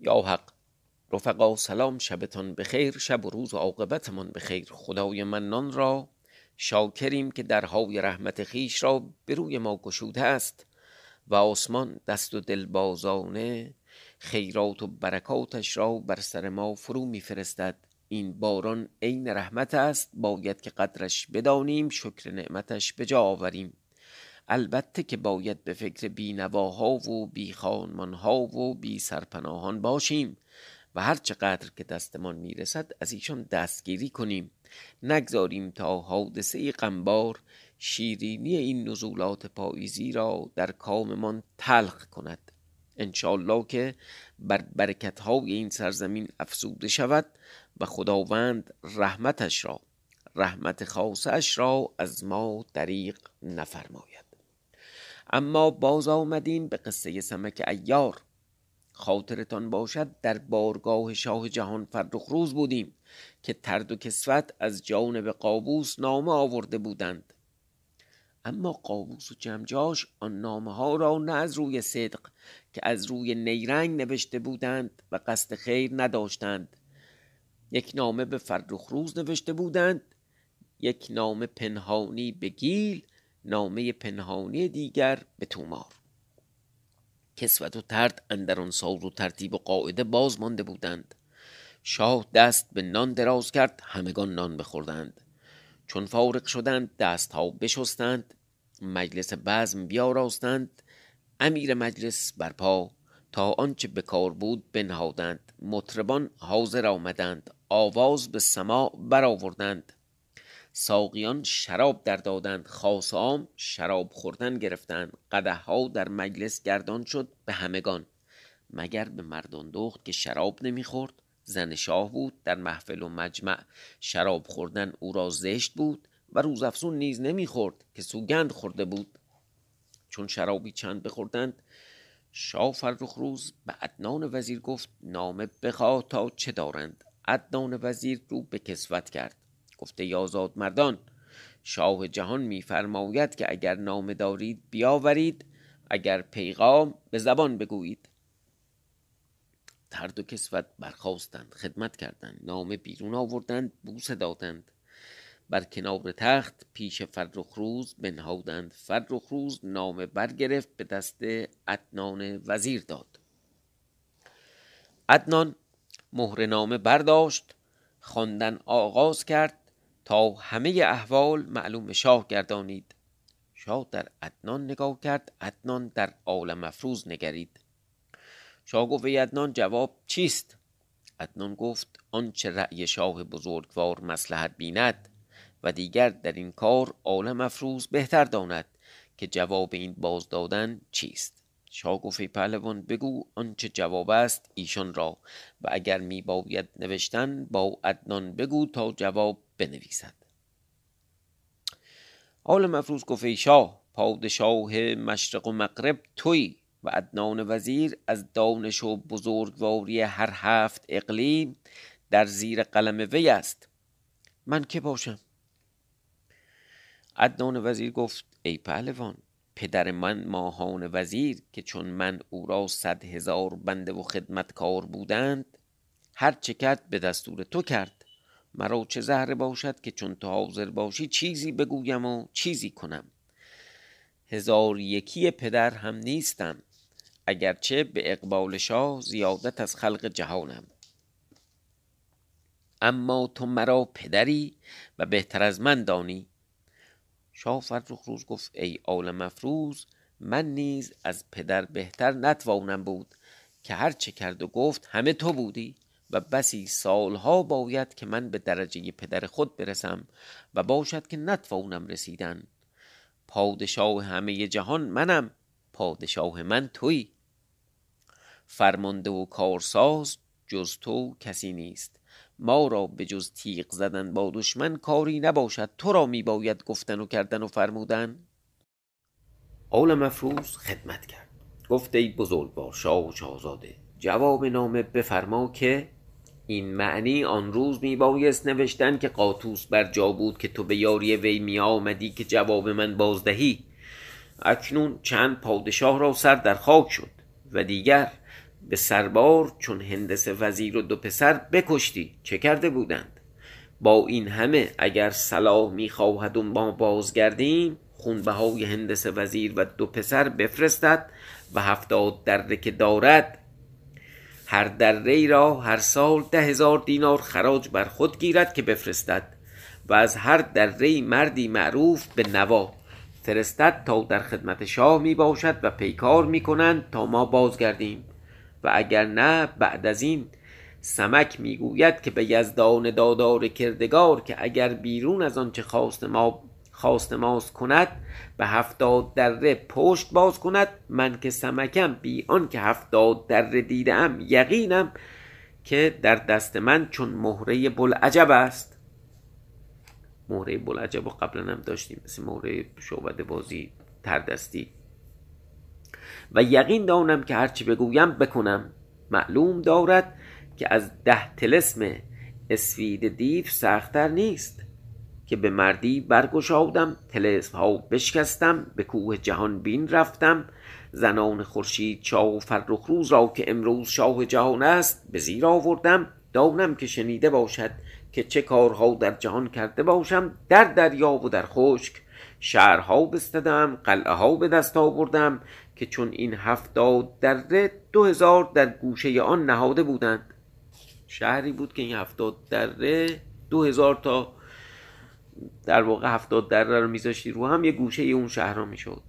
یا حق. رفقا سلام شبتان بخیر شب و روز و عاقبتمان بخیر. خدای منان را شاکریم که درهای رحمت خیش را به روی ما گشوده است و آسمان دست و دل بازانه خیرات و برکاتش را بر سر ما فرو میفرستد. این باران عین رحمت است. باید که قدرش بدانیم شکر نعمتش به جا آوریم. البته که باید به فکر بینواها و بی خانمانها و بی سرپناهان باشیم و هر چقدر که دستمان می‌رسد از ایشان دستگیری کنیم. نگذاریم تا حادثه غمبار شیرینی این نزولات پاییزی را در کاممان تلخ کند. انشالله که بر برکت های این سرزمین افزوده شود و خداوند رحمتش را رحمت خاصش را از ما دریق نفرماید. اما باز آمدیم به قصه سمک ایار. خاطرتان باشد در بارگاه شاه جهان فرخروز بودیم که ترد و کسوت از جانب قابوس نامه آورده بودند. اما قابوس و جمجاش آن نامه ها را نه از روی صدق که از روی نیرنگ نوشته بودند و قصد خیر نداشتند. یک نامه به فرخروز نوشته بودند یک نامه پنهانی به گیل نامه پنهانی دیگر به تومار. کسوت و ترد اندران ساز و ترتیب و قاعده باز مانده بودند. شاه دست به نان دراز کرد همگان نان بخوردند. چون فارغ شدند دست ها بشستند. مجلس بزم بیاراستند. امیر مجلس برپا تا آنچه به کار بود بنهادند. مطربان حاضر آمدند. آواز به سماع برآوردند. ساقیان شراب در دادند خاص عام شراب خوردن گرفتند. قدح ها در مجلس گردان شد به همگان. مگر به مردان دخت که شراب نمی‌خورد؟ زن شاه بود در محفل و مجمع. شراب خوردن او را زشت بود و روزافزون نیز نمی‌خورد که سوگند خورده بود. چون شرابی چند بخوردند شاه فرخ روز به عدنان وزیر گفت نامه بخواه تا چه دارند. عدنان وزیر رو به کسوت کرد. گفته یازاد مردان شاه جهان میفرماید که اگر نامه دارید بیاورید اگر پیغام به زبان بگویید. ترد و کسوت برخواستند خدمت کردند نامه بیرون آوردند بوسه دادند. بر کنار تخت پیش فرخ روز بنهادند. فرخ روز نامه برگرفت به دست عدنان وزیر داد. عدنان مهر نامه برداشت خواندن آغاز کرد. تا همه احوال معلوم شاه گردانید. شاه در عدنان نگاه کرد عدنان در عالم افروز نگرید. شاه گفت ای عدنان جواب چیست؟ عدنان گفت آنچه رأی شاه بزرگوار مسلحت بیند و دیگر در این کار عالم افروز بهتر داند که جواب این باز دادن چیست. شاه گفت پهلوان بگو آنچه جواب است ایشان را و اگر می باید نوشتن با عدنان بگو تا جواب بنویسد. حال مفروض گفت شاه پادشاه مشرق و مغرب توی و عدنان وزیر از دانش و بزرگواری هر هفت اقلیم در زیر قلم وی است. من که باشم؟ عدنان وزیر گفت ای پهلوان پدر من ماهان وزیر که چون من او را صد هزار بنده و خدمتکار بودند هر چه کرد به دستور تو کرد. مرا چه زهره باشد که چون تو حاضر باشی چیزی بگویم و چیزی کنم. هزار یکی پدر هم نیستم اگرچه به اقبال شاه زیادت از خلق جهانم. اما تو مرا پدری و بهتر از من دانی. شاه فرخ روز گفت ای آل مفروز من نیز از پدر بهتر نتوانم بود که هر چه کرد و گفت همه تو بودی. و بسی سالها باید که من به درجه پدر خود برسم و باشد که نتوانم رسیدن. پادشاه همه جهان منم پادشاه من توی. فرمانده و کارساز جز تو کسی نیست. ما را به جز تیغ زدن با دشمن کاری نباشد. تو را می باید گفتن و کردن و فرمودن. آل مفروض خدمت کرد. گفت ای بزرگوار شاه و شاهزاده جواب نامه بفرما که این معنی آن روز می بایست نوشتن که قاطوس بر جا بود که تو به یاری وی می آمدی که جواب من بازدهی. اکنون چند پادشاه را سر در خاک شد و دیگر به سربار چون هندس وزیر و دو پسر بکشتی. چه کرده بودند؟ با این همه اگر صلاح می‌خواهد و ما بازگردیم خونبهای هندس وزیر و دو پسر بفرستد و هفتاد دره که دارد هر دره را هر سال ده هزار دینار خراج بر خود گیرد که بفرستد و از هر دره مردی معروف به نوا فرستد تا در خدمت شاه می باشد و پیکار می کنند تا ما بازگردیم و اگر نه بعد از این سمک می‌گوید که به یزدان دادار کردگار که اگر بیرون از آنچه خواست ما خواست ماست کند به هفتاد دره پشت باز کند. من که سمکم بی آن که هفتاد دره دیدم یقینم که در دست من چون مهره بلعجب است. مهره بلعجب و قبلا هم داشتیم مثل مهره شعبد بازی تردستی. و یقین دانم که هرچی بگویم بکنم. معلوم دارد که از ده تلسم اسفید دیو سختتر نیست. که به مردی برگشادم تلسم ها بشکستم به کوه جهان بین رفتم. زنان خورشید شاه و فرخ روز را که امروز شاه جهان است به زیر آوردم. دانم که شنیده باشد که چه کارها در جهان کرده باشم. در دریا و در خشک شهرها بستدم قلعه ها به دست آوردم که چون این هفتاد دره دو هزار در گوشه آن نهاده بودند. شهری بود که این هفتاد دره دو هزار تا در واقع هفتاد دره رو میذاشتی رو هم یه گوشه اون شهر را می‌شد.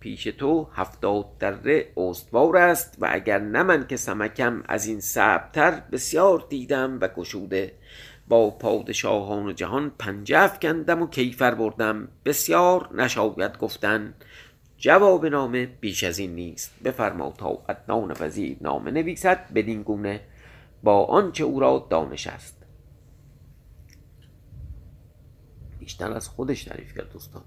پیش تو هفتاد دره استوار است و اگر نه من که سمکم از این سبتر بسیار دیدم و گشوده. با پادشاهان جهان پنجه کندم و کیفر بردم. بسیار نشاید گفتن. جواب نامه بیش از این نیست. بفرما تا ادنان وزیر نامه نویسد بدین گونه با آنچه او را دانش است. بیشتر از خودش تعریف کرد استاد.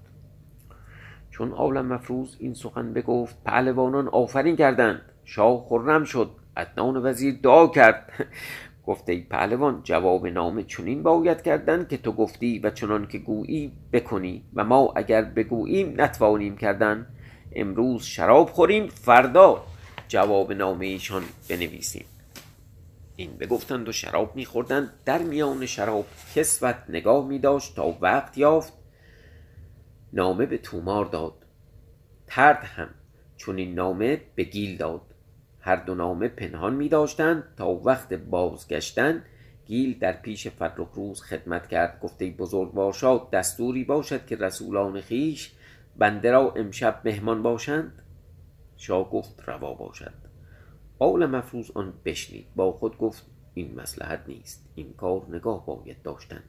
چون عالم مفروض این سخن بگفت پهلوانان آفرین کردند. شاه خرم شد. ادنان وزیر دعا کرد. گفته ای پهلوان جواب نامه چنین باید کردن که تو گفتی و چنان که گویی بکنی و ما اگر بگوییم نتوانیم کردن. امروز شراب خوریم فردا جواب نامه ایشان بنویسیم. این بگفتند و شراب میخوردند در میان شراب کسوت نگاه میداشت تا وقت یافت. نامه به تومار داد. ترد هم چون این نامه به گیل داد. هر دو نامه پنهان می داشتند تا وقت بازگشتن گیل در پیش فرخ روز خدمت کرد. گفته بزرگ شاد دستوری باشد که رسولان خیش بنده را امشب مهمان باشند. شاه گفت روا باشد. آل مفروض آن بشنید. با خود گفت این مسلحت نیست. این کار نگاه باید داشتن.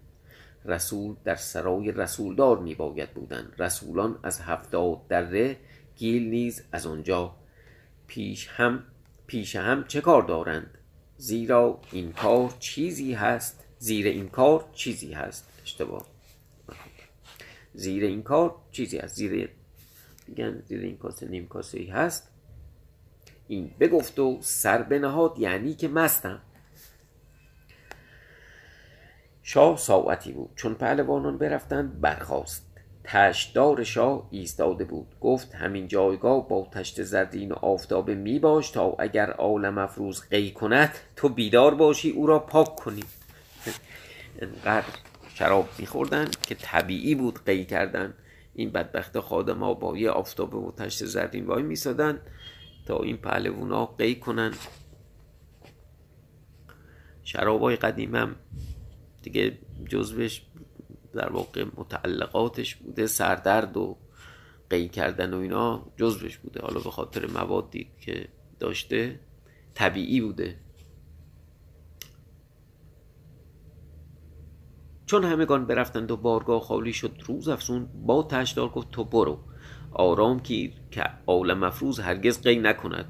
رسول در سرای رسولدار می باید بودن. رسولان از هفتاد دره گیل نیز از آنجا پیش هم پیش هم چه کار دارند؟ زیرا این کار چیزی هست. زیر این کار چیزی هست. اشتباه. زیر این کار چیزی هست. زیر میگن زیر این کاسه نیم کاسه ای هست. این بگفت و سر بنهاد یعنی که مستم. شاه ساعتی بود. چون پهلوانان برفتند برخاست. تشتدار شاه ایستاده بود. گفت همین جایگاه با تشت زردین و آفتابه می باش تا اگر عالم افروز قی کند تو بیدار باشی او را پاک کنی. انقدر شراب میخوردن که طبیعی بود قی کردن. این بدبخت خادم ها با یه آفتابه و تشت زردین وای میسادن تا این ها قی کنن. شراب های قدیم هم دیگه جزوش در واقع متعلقاتش بوده سردرد و قی کردن و اینا جزوش بوده. حالا به خاطر موادی که داشته طبیعی بوده. چون همگان برفتند و بارگاه خالی شد روز افسون با تشدار گفت تو برو. آرام گیر که عالم مفروض هرگز قی نکند.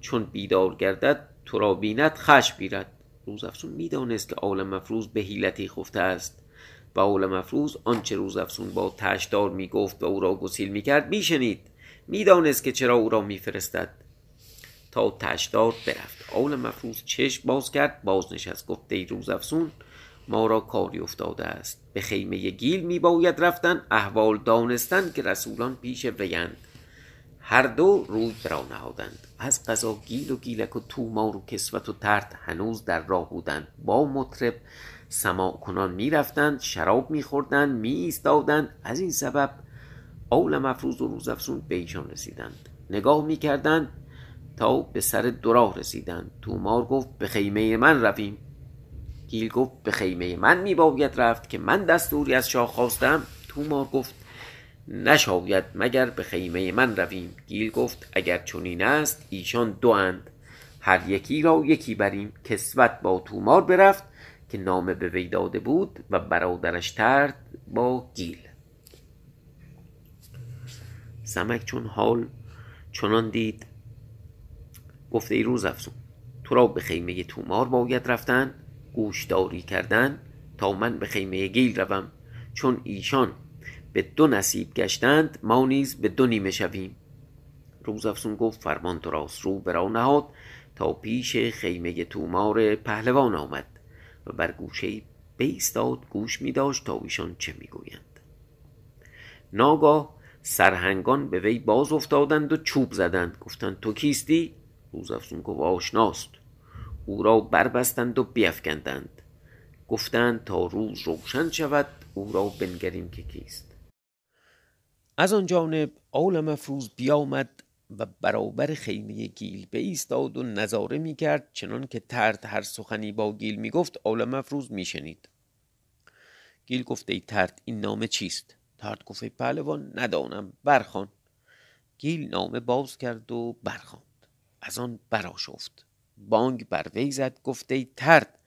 چون بیدار گردد تو را بیند خش بیرد. روز افسون می‌دانست که عالم مفروض به حیلتی خفته است. و عالم مفروض آنچه روز افسون با تشدار می‌گفت و او را گسیل می‌کرد میشنید. می‌دانست که چرا او را میفرستد. تا تشدار برفت. عالم مفروض چشم باز کرد باز نشست گفته ای روز افسون ما را کاری افتاده است. به خیمه گیل می باید رفتن احوال دانستن که رسولان پیش ویند هر دو روی برا نهادند. از قضا گیل و گیلک و تومار و کسوت و ترد هنوز در راه بودند. با مطرب سماع کنان می رفتند شراب می خوردند می ایستادند. از این سبب اول مفروز و روزافزون به ایشان رسیدند. نگاه می کردند تا به سر دو راه رسیدند. تومار گفت به خیمه من رویم. گیل گفت به خیمه من می باید رفت که من دستوری از شاه خواستم. تومار گفت نشاید مگر به خیمه من رویم. گیل گفت اگر چنین است ایشان دو اند. هر یکی را یکی بریم. کسوت با تومار برفت که نامه به وی داده بود و برادرش ترد با گیل. سمک چون حال چنان دید گفت ای روزافزون تو را به خیمه تومار باید رفتن. گوشداری کردن تا من به خیمه گیل روم. چون ایشان به دو نصیب گشتند ما نیز به دو نیمه شویم. روزافزون گفت فرمان تو راست رو برا نهاد تا پیش خیمه تومار پهلوان آمد و بر گوشه بایستاد گوش می داشت تا ایشان چه می‌گویند ناگاه سرهنگان به وی باز افتادند و چوب زدند. گفتند تو کیستی؟ روزافزون گفت آشناست. او را بربستند و بیفکندند. گفتند تا روز روشن شود او را بنگریم که کیست. از آن جانب آل مفروز بیامد و برابر خیمه گیل ایستاد و نظاره می کرد چنان که ترد هر سخنی با گیل می گفت آل مفروز می شنید گیل گفت ای ترد این نامه چیست؟ ترد گفت ای پهلوان ندانم برخان گیل نامه باز کرد و برخاند از آن براشفت بانگ بر وی زد گفت ای ترد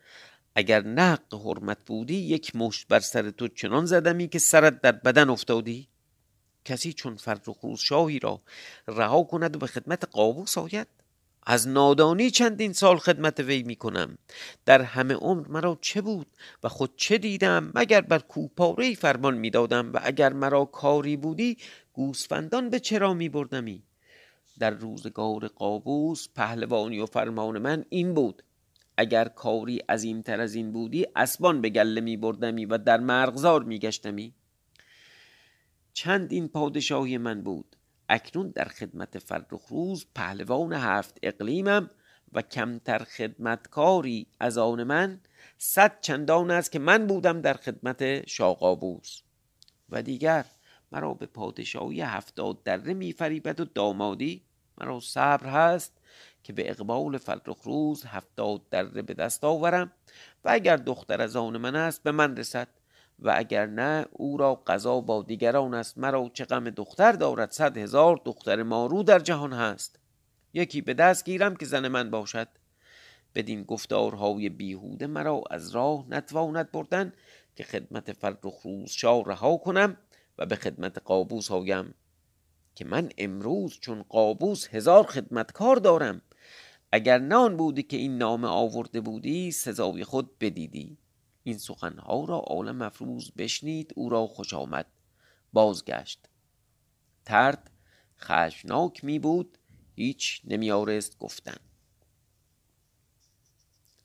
اگر نه حرمت بودی یک مشت بر سر تو چنان زدمی که سرت در بدن افتادی. کسی چون فرخ شاهی را رها کند و به خدمت قابوس آید؟ از نادانی چندین سال خدمت وی می کنم در همه عمر مرا چه بود و خود چه دیدم؟ مگر بر کوپاره فرمان می دادم و اگر مرا کاری بودی گوسفندان به چرا می بردمی در روزگار قابوس پهلوانی و فرمان من این بود. اگر کاری عظیمتر از این بودی اسبان به گله می بردمی و در مرغزار می گشتمی چند این پادشاهی من بود. اکنون در خدمت فرخ روز پهلوان هفت اقلیمم و کمتر خدمتکاری از آن من صد چندان است که من بودم در خدمت شاقابوس و دیگر مرا به پادشاهی هفتاد دره میفریبد و دامادی مرا صبر هست که به اقبال فرخ روز هفتاد دره به دست آورم و اگر دختر از آن من است به من رسد و اگر نه او را قضا با دیگران است مرا چه غم دختر دارد؟ صد هزار دختر مارو در جهان هست. یکی به دست گیرم که زن من باشد. بدین گفتارهای بیهوده مرا از راه نتواند بردن که خدمت فرخ روز شاه رها کنم و به خدمت قابوس آیم که من امروز چون قابوس هزار خدمتکار دارم اگر نان بودی که این نامه آورده بودی سزای خود بدیدی. این سخنها را عالم مفروض بشنید او را خوش آمد. بازگشت. ترد خشناک می بود هیچ نمی آرست گفتن.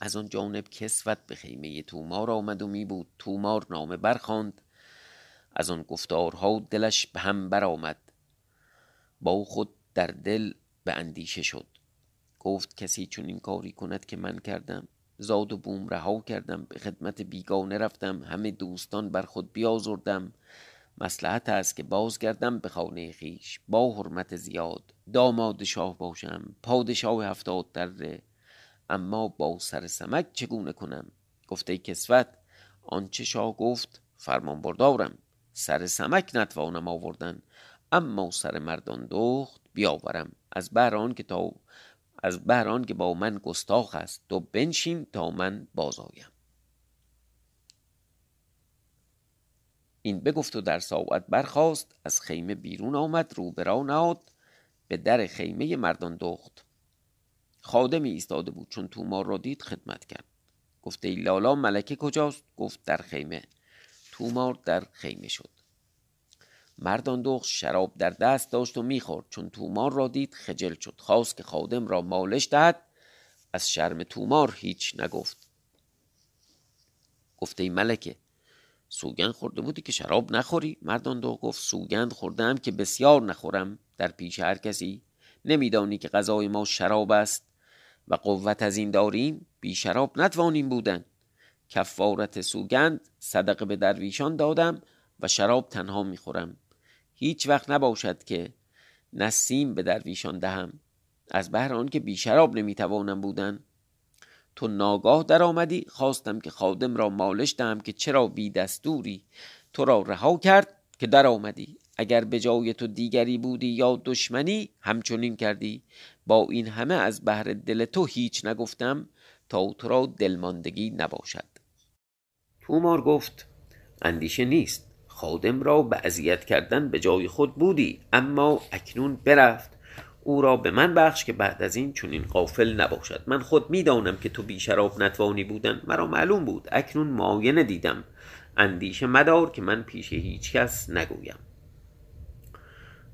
از آن جانب کسوت به خیمه تومار آمد و می بود. تومار نامه برخاند. از آن گفتارها دلش به هم برآمد. با خود در دل به اندیشه شد. گفت کسی چون این کاری کند که من کردم. زاد و بوم رها کردم. به خدمت بیگانه رفتم. همه دوستان بر خود بیازردم. مسلحت است که بازگردم به خانه خیش با حرمت زیاد. داماد شاه باشم. پادشاه هفتاد دره. اما با سر سمک چگونه کنم؟ گفته کسوت آنچه شاه گفت فرمان بردارم. سر سمک نتوانم آوردن. اما سر مردان دخت بیاورم. از بهران که تا از بهران که با من گستاخ است تو بنشین تا من بازایم این بگفت و در ساعت برخاست از خیمه بیرون آمد رو برا نهاد به در خیمه مردان دخت. خادمی ایستاده بود چون تومار را دید خدمت کرد. گفته ای لالا ملکه کجاست؟ گفت در خیمه. تومار در خیمه شد. مردان دخت شراب در دست داشت و می‌خورد. چون تومار را دید خجل شد. خواست که خادم را مالش دهد. از شرم تومار هیچ نگفت. گفته ای ملکه سوگند خورده بودی که شراب نخوری؟ مردان دو گفت سوگند خوردم که بسیار نخورم. در پیش هر کسی نمیدانی که غذای ما شراب است و قوت از این داریم. بی شراب نتوانیم بودن. کفارت سوگند صدقه به درویشان دادم و شراب تنها می‌خورم. هیچ وقت نباشد که نسیم به درویشان دهم. از بهر آنکه بی شراب نمی‌توانم بودن. تو ناگاه در آمدی خواستم که خادم را مالش دهم که چرا بی دستوری. تو را رها کرد که در آمدی اگر به جای تو دیگری بودی یا دشمنی همچنین کردی. با این همه از بهر دل تو هیچ نگفتم تا تو را دلماندگی نباشد. تومار گفت اندیشه نیست خادم را به اذیت کردن به جای خود بودی اما اکنون برفت. او را به من بخش که بعد از این چون این قافل نباشد. من خود می‌دانم که تو بی شراب نتوانی بودن مرا معلوم بود. اکنون معاینه دیدم. اندیشه مدار که من پیش هیچ کس نگویم.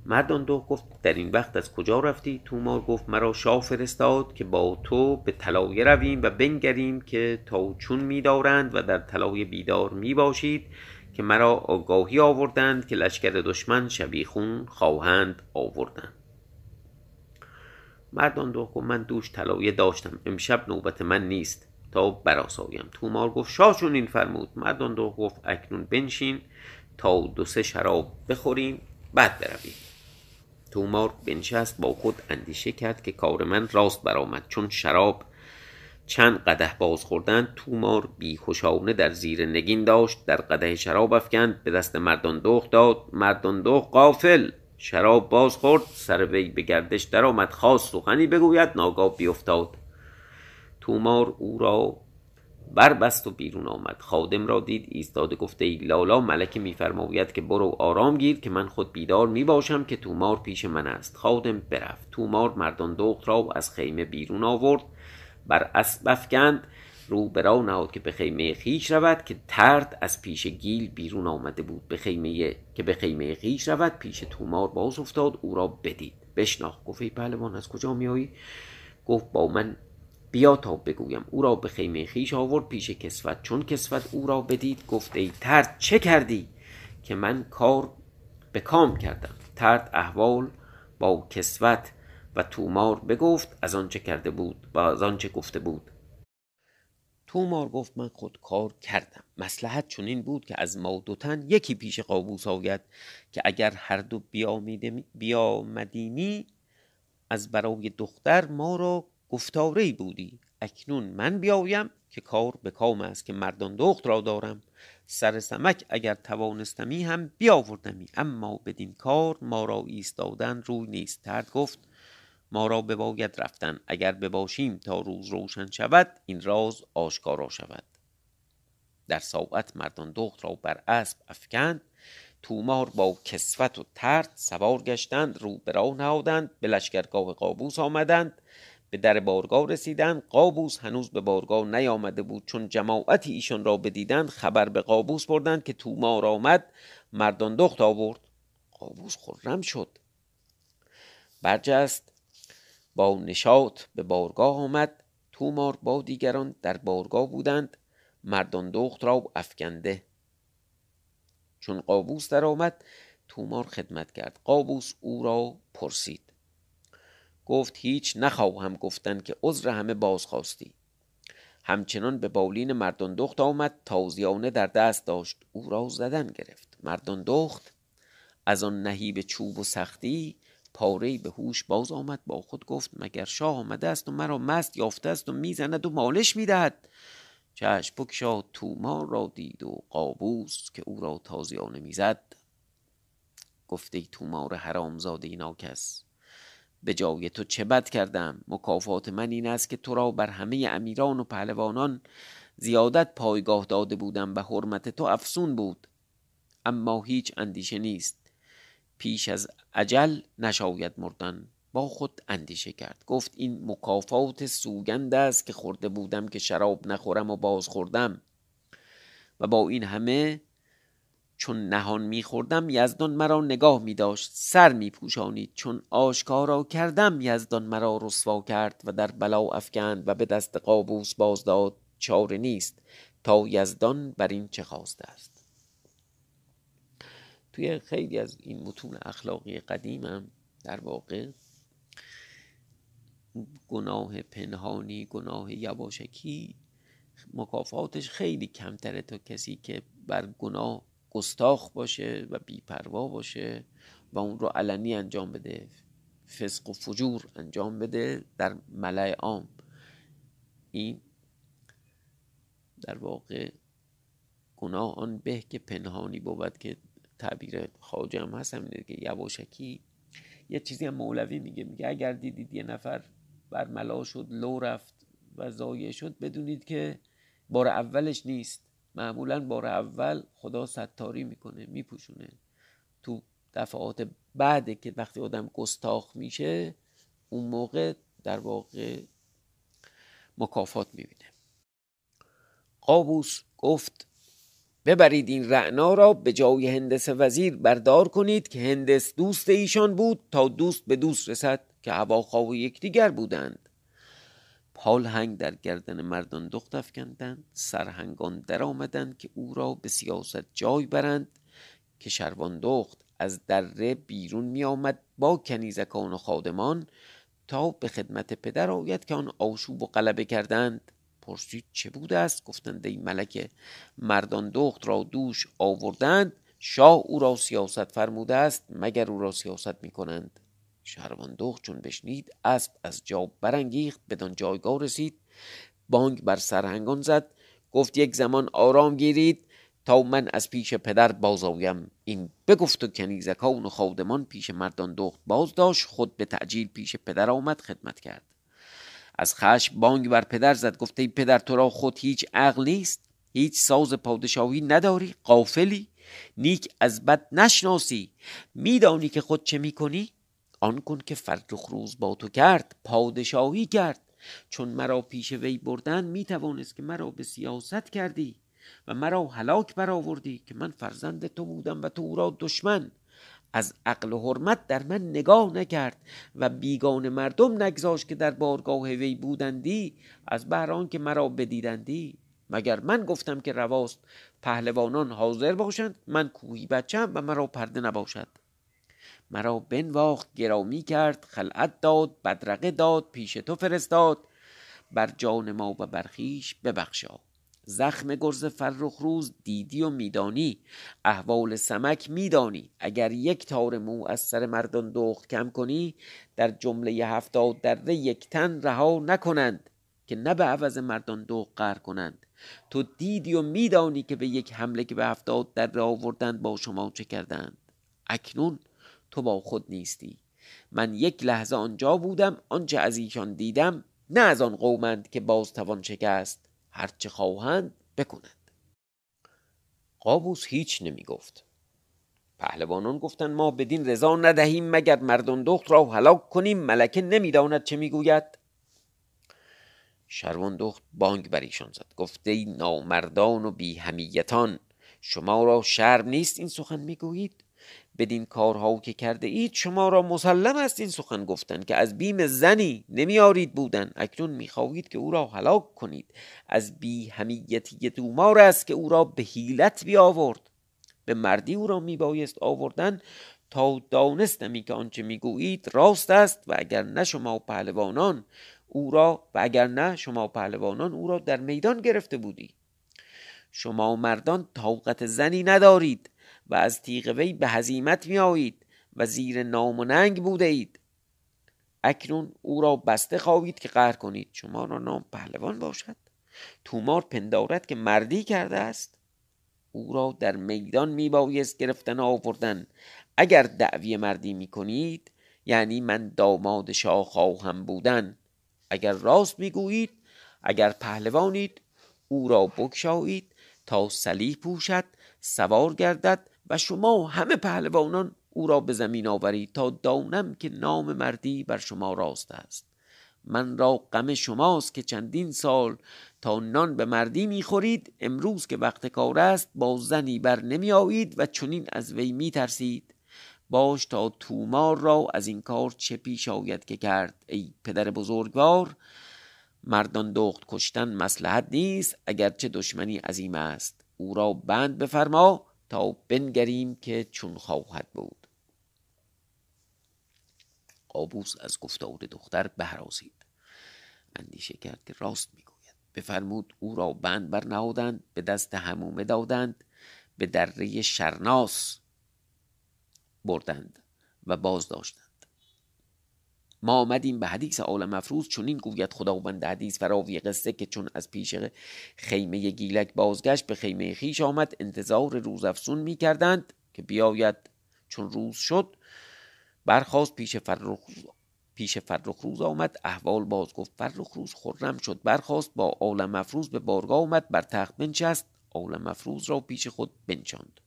مردان دو گفت در این وقت از کجا رفتی تومار گفت مرا شاه فرستاد که با تو به طلایه رویم و بنگریم که تا چون میدارند و در طلایه بیدار می‌باشید که مرا آگاهی آوردند که لشکر دشمن شبیخون خواهند آوردند. مردان دو گفت من دوش طلایه داشتم امشب نوبت من نیست تا براسایم تومار گفت شاه این فرمود. مردان دو گفت اکنون بنشین تا دو سه شراب بخوریم بعد برویم. تومار بنشست با خود اندیشه کرد که کار من راست برآمد چون شراب چند قده باز خوردن تومار بیخوشانه در زیر نگین داشت در قده شراب افکند به دست مردان دوخ داد مردان دوخ قافل شراب باز خورد سر وی به گردش در آمد خواست سخنی بگوید ناگاه بیفتاد. تومار او را بربست و بیرون آمد. خادم را دید ایستاده گفته ای لالا ملک میفرماید که برو آرام گیر که من خود بیدار می باشم که تومار پیش من است. خادم برفت. تومار مردان دخت را از خیمه بیرون آورد. بر اسب افکند. رو برا نهاد که به خیمه خیش رود که ترد از پیش گیل بیرون آمده بود. به خیمه که به خیمه خیش رود پیش تومار باز افتاد او را بدید. بشناخت. گفت ای پهلوان از کجا میایی گفت با من بیا تا بگویم. او را به خیمه خیش آورد پیش کسوت. چون کسوت او را بدید گفت ای ترد چه کردی؟ که من کار به کام کردم. ترد احوال با کسوت و تومار بگفت از آنچه کرده بود و از آنچه گفته بود. تومار گفت من خود کار کردم. مسلحت چنین بود که از ما دو تن یکی پیش قابوس آید که اگر هر دو بیامدیمی از برای دختر ما را گفتاره بودی. اکنون من بیایم که کار به کام است که مردان دخت را دارم. سر سمک اگر توانستمی هم بیاوردمی. اما بدین کار ما را ایستادن روی نیست. ترد گفت ما را بباید رفتن. اگر بباشیم تا روز روشن شود این راز آشکارا شود. در ساعت مردان دخت را بر اسب افکند. تومار با کسوت و ترد سوار گشتند. رو به راه نهادند. به لشکرگاه قابوس آمدند. به در بارگاه رسیدند. قابوس هنوز به بارگاه نیامده بود. چون جماعتی ایشان را بدیدند خبر به قابوس بردند که تومار آمد. مردان دخت آورد. قابوس خرم شد. برجست. با نشاط به بارگاه آمد. تومار با دیگران در بارگاه بودند. مردان دخت را افکنده. چون قابوس در آمد تومار خدمت کرد. قابوس او را پرسید. گفت هیچ نخواهم گفتن که عذر همه بازخواستی. همچنان به بالین مردان دخت آمد تازیانه در دست داشت. او را زدن گرفت. مردان دخت از آن نهیب چوب و سختی پاره به هوش باز آمد. با خود گفت مگر شاه آمده است و مرا مست یافته است و می‌زند و مالش می‌دهد؟ چشم بکشاد تومار را دید و قابوس که او را تازیانه می‌زد. گفته تومار حرامزاده ناکس به جای تو چه بد کردم؟ مکافات من این است که تو را بر همه امیران و پهلوانان زیادت پایگاه داده بودم و حرمت تو افسون بود. اما هیچ اندیشه نیست. پیش از عجل نشاید مردن. با خود اندیشه کرد. گفت این مکافات سوگند است که خورده بودم که شراب نخورم و باز خوردم و با این همه چون نهان میخوردم یزدان مرا نگاه می داشت سر می پوشانید چون آشکارا کردم. یزدان مرا رسوا کرد و در بلا افکند و به دست قابوس باز داد. چاره نیست تا یزدان بر این چه خواسته است. توی خیلی از این متون اخلاقی قدیم هم در واقع گناه پنهانی گناه یواشکی مکافاتش خیلی کمتره تا کسی که بر گناه گستاخ باشه و بیپروا باشه و اون رو علنی انجام بده فسق و فجور انجام بده در ملع عام. این در واقع گناه. آن به که پنهانی بود که تعبیر خواجه هم هست همینه که یواشکی یه چیزی هم مولوی میگه میگه اگر دیدید یه نفر بر ملا شد لو رفت و زایه شد بدونید که بار اولش نیست. معمولا بار اول خدا ستاری می‌کنه میپوشونه. تو دفعات بعد که وقتی آدم گستاخ میشه اون موقع در واقع مکافات می‌بینه. قابوس گفت ببرید این رعنا را به جای هندس وزیر بردار کنید که هندس دوست ایشان بود تا دوست به دوست رسد که هواخواه یکدیگر بودند. پالهنگ در گردن مردان دخت افکندند سرهنگان در آمدند که او را به سیاست جای برند. که شروان دخت از دره بیرون می آمد با کنیزکان و خادمان تا به خدمت پدر آید که آن آشوب و غلبه کردند. پرسید چه بوده است؟ گفتند ای ملک مردان دخت را دوش آوردند شاه او را سیاست فرموده است مگر او را سیاست می کنند شهروان دخت چون بشنید اسب از جا برانگیخت بدان جایگاه رسید. بانگ بر سرهنگان زد. گفت یک زمان آرام گیرید تا من از پیش پدر بازایم این بگفت و کنیزکان و خادمان پیش مردان دخت باز داشت خود به تعجیل پیش پدر آمد خدمت کرد. از خشم بانگ بر پدر زد. گفته ای پدر تو را خود هیچ عقل نیست. هیچ ساز پادشاهی نداری. قافلی. نیک از بد نشناسی. میدانی که خود چه می‌کنی؟ آن کن که فرخ روز با تو کرد پادشاهی کرد. چون مرا پیش وی بردن می‌توانست که مرا به سیاست کردی و مرا هلاک برآوردی که من فرزند تو بودم و تو او را دشمن. از عقل و حرمت در من نگاه نکرد و بیگان مردم نگذاشت که در بارگاه وی بودندی از بهران که مرا بدیدندی. مگر من گفتم که رواست پهلوانان حاضر باشند من کوهی بچم و مرا پرده نباشد؟ مرا بنواخت گرامی کرد خلعت داد بدرقه داد پیش تو فرستاد. بر جان ما و برخیش ببخشا. زخم گرز فرخ روز دیدی و میدانی. احوال سمک میدانی. اگر یک تار مو از سر مردان دخت کم کنی در جمله هفتاد دره یک تن رها نکنند که نه به عوض مردان دخت قهر کنند. تو دیدی و میدانی که به یک حمله که به هفتاد دره آوردند با شما چه کردند. اکنون تو با خود نیستی. من یک لحظه آنجا بودم آنچه از ایشان دیدم نه از آن قومند که باز توان شکست. هرچه خواهند بکنند قابوس هیچ نمی گفت پهلوانان گفتند ما بدین رضا ندهیم مگر مردان دخت را هلاک کنیم؟ ملکه نمی‌داند چه می‌گوید. شروان دخت بانگ بر ایشان زد. گفته ای نامردان و بی همیتان شما را شرم نیست این سخن می‌گویید؟ بدین کارها که کرده اید شما را مسلم است این سخن گفتن که از بیم زنی نمیارید بودن. اکنون می‌خواهید که او را هلاک کنید. از بی همیتی دومار است که او را به حیلت بیاورد. به مردی او را میبایست آوردن تا دانستمی که آنچه می‌گویید راست است و اگر نه شما پهلوانان او را و اگر نه شما پهلوانان او را در میدان گرفته بودی. شما مردان طاقت زنی ندارید. و از تیغ وی به هزیمت می آیید و زیر نام و ننگ بوده اید. اکنون او را بسته خواهید که قهر کنید. شما را نام پهلوان باشد. تومار پندارد که مردی کرده است. او را در میدان می بایست گرفتن آوردن. اگر دعوی مردی می کنید یعنی من داماد شاه خواهم بودن. اگر راست می‌گویید اگر پهلوانید او را بکشایید تا سلیح پوشد سوار گردد و شما همه پهلوانان او را به زمین آورید تا دانم که نام مردی بر شما راست است. من را غم شماست که چندین سال تا نان به مردی می‌خورید امروز که وقت کار است با زنی بر نمی آیید و چنین از وی می ترسید. باش تا تومار را از این کار چه پیش آید که کرد ای پدر بزرگوار؟ مردان دخت کشتن مسلحت نیست اگرچه دشمنی عظیم است. او را بند بفرما تا بنگریم که چون خواهد بود. قابوس از گفتار دختر بهرازید اندیشه کرد که راست می‌گوید. بفرمود او را بند برنهادند به دست همومه دادند به دره شرناس بردند و باز داشتند ما آمدیم به حدیث عالم مفروض این گوید خداوند حدیث فراوی قصه که چون از پیش خیمه گیلک بازگشت به خیمه خیش آمد انتظار روز افسون می کردند که بیاید. چون روز شد برخواست پیش فرخ پیش فرخ روز آمد احوال باز گفت فرخ روز خرم شد. برخواست با عالم مفروض به بارگاه آمد بر تخت بنشست عالم مفروض را پیش خود بنشاند.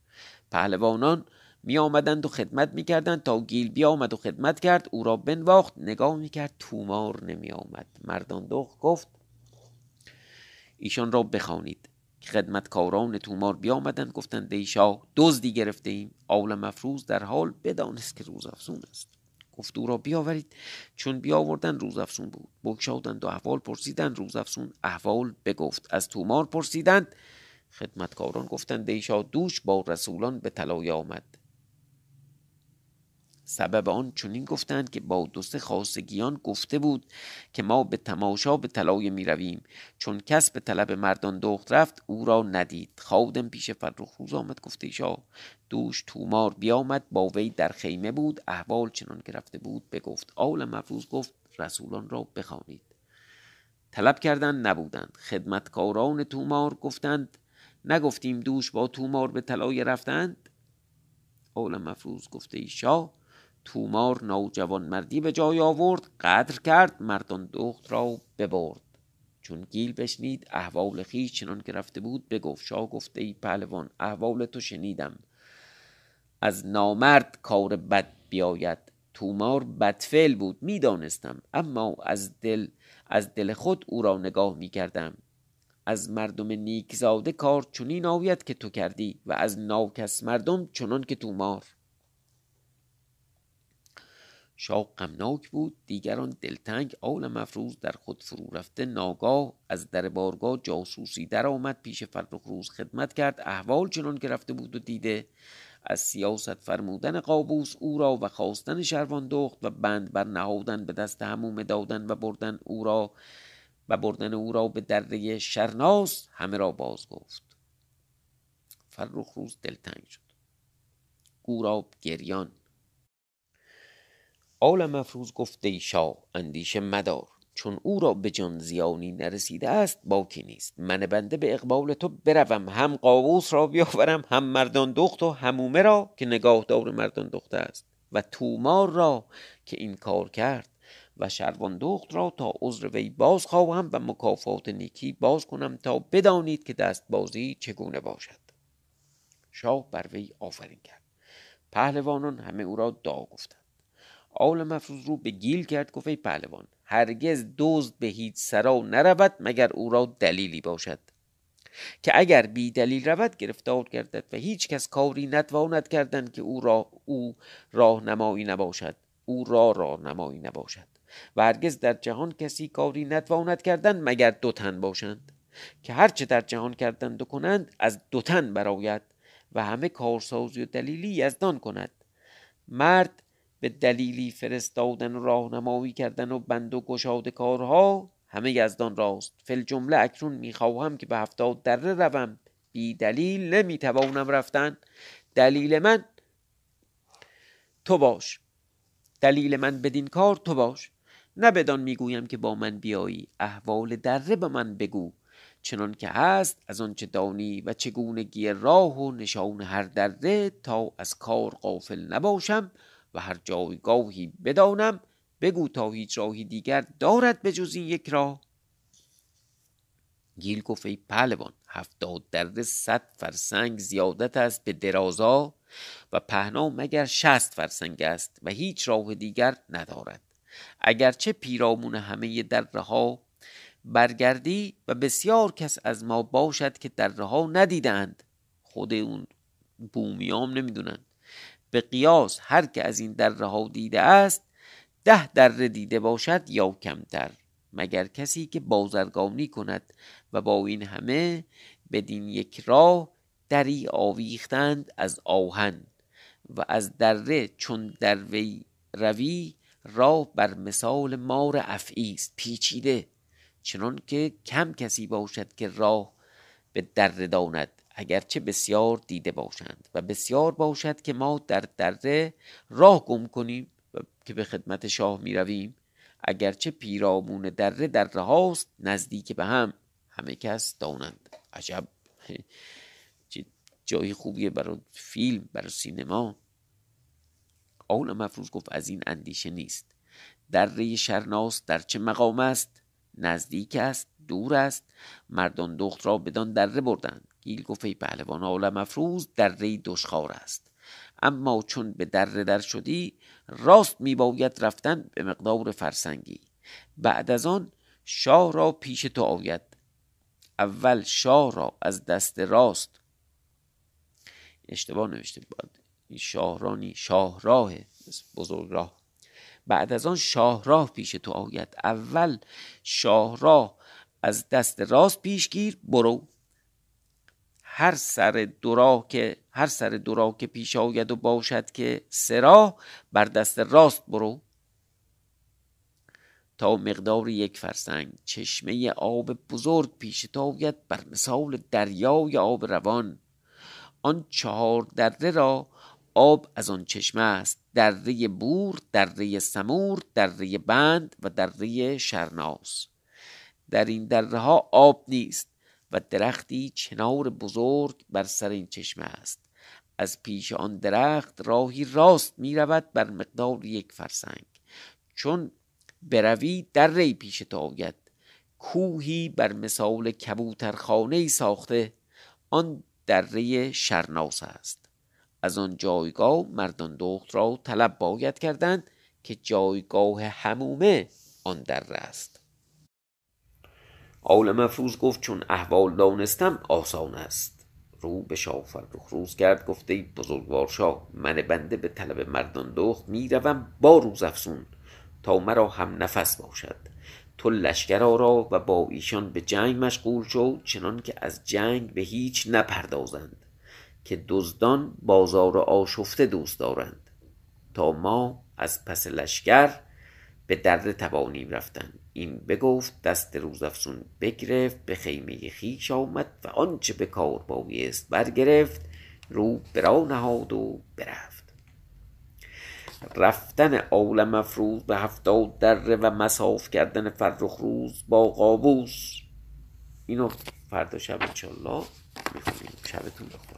پهلوانان می آمدند و خدمت می کردند تا گیل بیا آمد و خدمت کرد. او را بنواخت. نگاه می کرد تومار نمی آمد مردان دخ گفت ایشان را بخوانید. خدمتکاران تومار بیامدند. گفتند ای شاه دزدی گرفته ایم آول مفروض در حال بدانست که روز افزون است. گفت او را بیاورید. چون بیاوردن روز افزون بود. بگشادند و احوال پرسیدند. روز افزون احوال بگفت. از تومار پرسیدند. خدمتکاران گفتند ای شاه دوش با رسولان به طلایه آمد. سبب آن چنین گفتند که با دو سه خاصگیان گفته بود که ما به تماشا به طلایه می رویم. چون کس به طلب مردان دخت رفت او را ندید. خادم پیش فرخ روز آمد گفته شاه دوش تومار بیامد با وی در خیمه بود. احوال چنان که بود بگفت. آول مفروض گفت رسولان را بخوانید. طلب کردند نبودند. خدمتکاران تومار گفتند نگفتیم دوش با تومار به طلایه رفتند؟ آول مفروض گفته ای تومار نوجوان مردی به جای آورد قدر کرد مردان دخت را ببرد. چون گیل بشنید احوال خیش چنان که رفته بود بگفت شاه گفته ای پهلوان احوال تو شنیدم. از نامرد کار بد بیاید. تومار بدفعل بود می‌دانستم اما از دل از دل خود او را نگاه می‌کردم. از مردم نیکزاده کار چنین آوید که تو کردی و از ناکس مردم چنان که تومار. شاه غمناک بود. دیگران دلتنگ آل مفروض در خود فرو رفته ناگاه از در بارگاه جاسوسی در آمد. پیش فرخ روز خدمت کرد. احوال چنان که رفته بود و دیده از سیاست فرمودن قابوس او را و خواستن شروان دخت و بند بر نهادن به دست همومه دادن و بردن او را و بردن او را به دره شرناس همه را باز گفت فرخ روز دلتنگ شد. او را گریان آل مفروض گفته شاه اندیشه مدار. چون او را به جان زیانی نرسیده است باکی نیست. من بنده به اقبال تو بروم. هم قاووس را بیاورم هم مردان دخت و همومه را که نگاهدار مردان دخت است. و تومار را که این کار کرد و شروان دخت را تا عذر وی باز خواهم و مکافات نیکی باز کنم تا بدانید که دست بازی چگونه باشد. شاه بر وی آفرین کرد. پهلوانان همه او را دا گفتند آل مفروض رو به گیل کرد گفت ای پهلوان هرگز دزد به هیچ سرا نرود مگر او را دلیلی باشد. که اگر بی دلیل رود گرفتار گردد و هیچ کس کاری نتواند کردن که او را او راهنمایی نباشد. او را راهنمایی نباشد. و هرگز در جهان کسی کاری نتواند کردن مگر دو تن باشند. که هرچه در جهان کردند و کنند از دو تن براید و همه کارسازی و دلیلی یزدان کند. مرد به دلیلی فرستادن و راهنمایی کردن و بند و گشاد کارها همه یزدان راست. فل جمله اکنون می‌خواهم که به هفتاد دره روم. بی دلیل نمی‌توانم رفتن. دلیل من تو باش. دلیل من بدین کار تو باش. نه بدان می‌گویم که با من بیایی. احوال دره به من بگو. چنان که هست از آنچه دانی و چگونگی راه و نشان هر دره تا از کار قافل نباشم. هر جایگاهی بدانم بگو تا هیچ راهی دیگر دارد به جز این یک راه. گیل گفت ای پهلوان هفتاد درده صد فرسنگ زیادت است به درازا و پهنا مگر شست فرسنگ است و هیچ راه دیگر ندارد. اگرچه پیرامون همه دره ها برگردی و بسیار کس از ما باشد که دره ها ندیدند خود اون بومیام نمی‌دونند به قیاس هر که از این دره ها دیده است ده دره دیده باشد یا کمتر مگر کسی که بازرگانی کند و با این همه بدین یک راه دری آویختند از آهن و از دره چون در وی روی راه بر مثال مار افعی است پیچیده چنان که کم کسی باشد که راه به دره داند. اگرچه بسیار دیده باشند و بسیار باشد که ما در دره راه گم کنیم و که به خدمت شاه می رویم اگرچه پیرامون دره در هاست نزدیک به هم همه کس دانند. عجب. جایی خوبیه برای فیلم برای سینما. آول مفروض گفت از این اندیشه نیست. دره شرناس در چه مقام است؟ نزدیک است دور است. مردان دخت را بدان دره بردند. گیل گفت ای پهلوان آل مفروض دره دشخار است. اما چون به دره در شدی راست می باید رفتن به مقدار فرسنگی. بعد از آن شاه را پیش تو آید. اول شاه را از دست راست. اشتباه نوشته بود. این شاهرانی شاهراه بزرگ راه. بعد از آن شاهراه پیش تو آید. اول شاهراه از دست راست پیشگیر برو. هر سر دورا که هر سر دورا که پیش آید و باشد که سرا بر دست راست برو. تا مقدار یک فرسنگ چشمه آب بزرگ پیش آید بر مثال دریای آب روان. آن چهار دره را آب از آن چشمه است دره بور دره سمور دره بند و دره شرناس. در این دره ها آب نیست. و درختی چنار بزرگ بر سر این چشمه است. از پیش آن درخت راهی راست می رود بر مقدار یک فرسنگ. چون بروی در ری پیش آید. کوهی بر مثال کبوترخانه ساخته. آن دره شرناس است. از آن جایگاه مردان دخت را طلب باید کردند که جایگاه همومه آن دره است. آل مفروض گفت چون احوال دانستم آسان است. رو به شاه فرخ روز کرد گفته ای بزرگوار شاه من بنده به طلب مردان دخت می‌روم با روز افسون تا مرا هم نفس باشد. تو لشکر آرا و با ایشان به جنگ مشغول شو چنان که از جنگ به هیچ نپردازند که دزدان بازار آشفته دوست دارند. تا ما از پس لشکر به درد توانیم رفتن این بگفت دست روزافزون بگرفت به خیمه خیش آمد و آنچه به کار بایست برگرفت رو برا نهاد و برفت. رفتن آل مفروض به هفتاد دره و مساف کردن فرخ روز با قابوس. اینو فردا شب انشالله می‌خونیم. شبتون بخوش